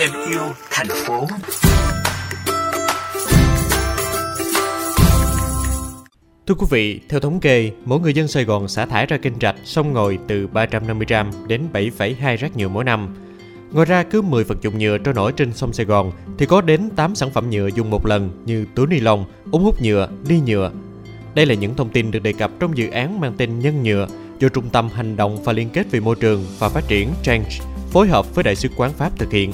thêm yêu thành phố. Thưa quý vị, theo thống kê, mỗi người dân Sài Gòn xả thải ra kênh rạch sông ngòi từ 350 gram đến 7,2 rác nhựa mỗi năm. Ngoài ra, cứ 10 vật dụng nhựa trôi nổi trên sông Sài Gòn thì có đến 8 sản phẩm nhựa dùng một lần như túi ni lông, ống hút nhựa, ly nhựa. Đây là những thông tin được đề cập trong dự án mang tên Nhân nhựa do Trung tâm Hành động và Liên kết vì Môi trường và Phát triển Change phối hợp với Đại sứ quán Pháp thực hiện.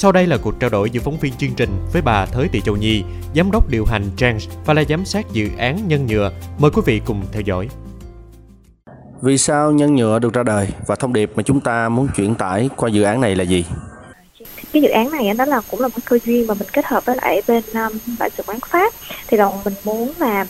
Sau đây là cuộc trao đổi giữa phóng viên chương trình với bà Thới Thị Châu Nhi, giám đốc điều hành Change và là giám sát dự án Nhân nhựa. Mời quý vị cùng theo dõi. Vì sao nhân nhựa được ra đời và thông điệp mà chúng ta muốn chuyển tải qua dự án này là gì? cái dự án này đó là cũng là một cơ duyên mà mình kết hợp với lại bên um, đại sứ quán pháp thì là mình muốn là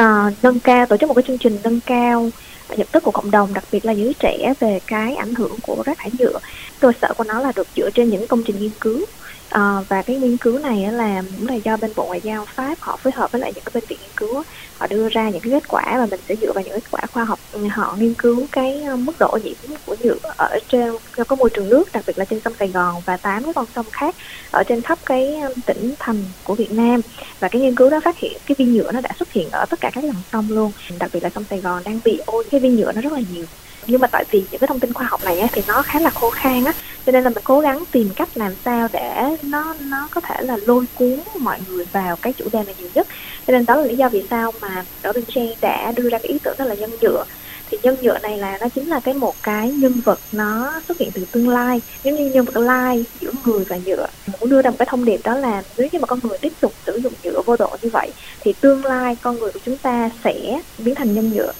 uh, nâng cao tổ chức một cái chương trình nâng cao nhận thức của cộng đồng, đặc biệt là giới trẻ, về cái ảnh hưởng của rác thải nhựa. Cơ sở của nó là được dựa trên những công trình nghiên cứu. À, và cái nghiên cứu này là cũng là do bên bộ ngoại giao pháp họ phối hợp với lại những cái bên viện nghiên cứu họ đưa ra những cái kết quả và mình sẽ dựa vào những kết quả khoa học ừ, họ nghiên cứu cái ờ, mức độ nhiễm của nhựa ở trên trong cái môi trường nước đặc biệt là trên sông Sài Gòn và tám cái con sông khác ở trên khắp cái ờ, tỉnh thành của Việt Nam. Và cái nghiên cứu đó phát hiện cái viên nhựa nó đã xuất hiện ở tất cả các dòng sông luôn đặc biệt là sông Sài Gòn đang bị ô cái viên nhựa nó rất là nhiều nhưng mà tại vì những cái thông tin khoa học này á, thì nó khá là khô khan á cho nên là mình cố gắng tìm cách làm sao để nó nó có thể là lôi cuốn mọi người vào cái chủ đề này nhiều nhất. Cho nên đó là lý do vì sao mà ở bên Trang đã đưa ra cái ý tưởng đó là nhân nhựa. Thì nhân nhựa này là nó chính là cái một cái nhân vật nó xuất hiện từ tương lai giống như nhân vật lai giữa người và nhựa. Mình muốn đưa ra một cái thông điệp đó là nếu như mà con người tiếp tục sử dụng nhựa vô độ như vậy thì tương lai con người của chúng ta sẽ biến thành nhân nhựa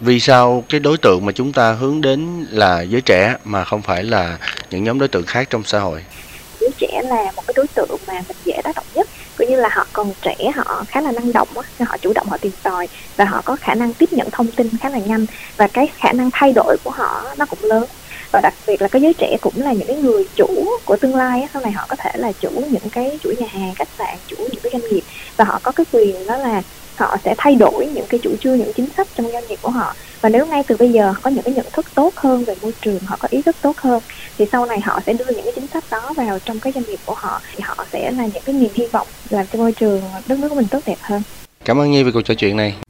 vì sao cái đối tượng mà chúng ta hướng đến là giới trẻ mà không phải là những nhóm đối tượng khác trong xã hội? Giới trẻ là một cái đối tượng mà mình dễ tác động nhất. Cũng như là họ còn trẻ, họ khá là năng động họ chủ động họ tìm tòi và họ có khả năng tiếp nhận thông tin khá là nhanh. Và cái khả năng thay đổi của họ nó cũng lớn. Và đặc biệt là cái giới trẻ cũng là những cái người chủ của tương lai sau này họ có thể là chủ những cái chuỗi nhà hàng, khách sạn, chủ những cái doanh nghiệp. Và họ có cái quyền đó là họ sẽ thay đổi những cái chủ trương, những chính sách trong doanh nghiệp của họ. Và nếu ngay từ bây giờ có những cái nhận thức tốt hơn về môi trường, họ có ý thức tốt hơn, thì sau này họ sẽ đưa những cái chính sách đó vào trong cái doanh nghiệp của họ, thì họ sẽ là những cái niềm hy vọng làm cho môi trường, đất nước của mình tốt đẹp hơn. Cảm ơn nhi về cuộc trò chuyện này.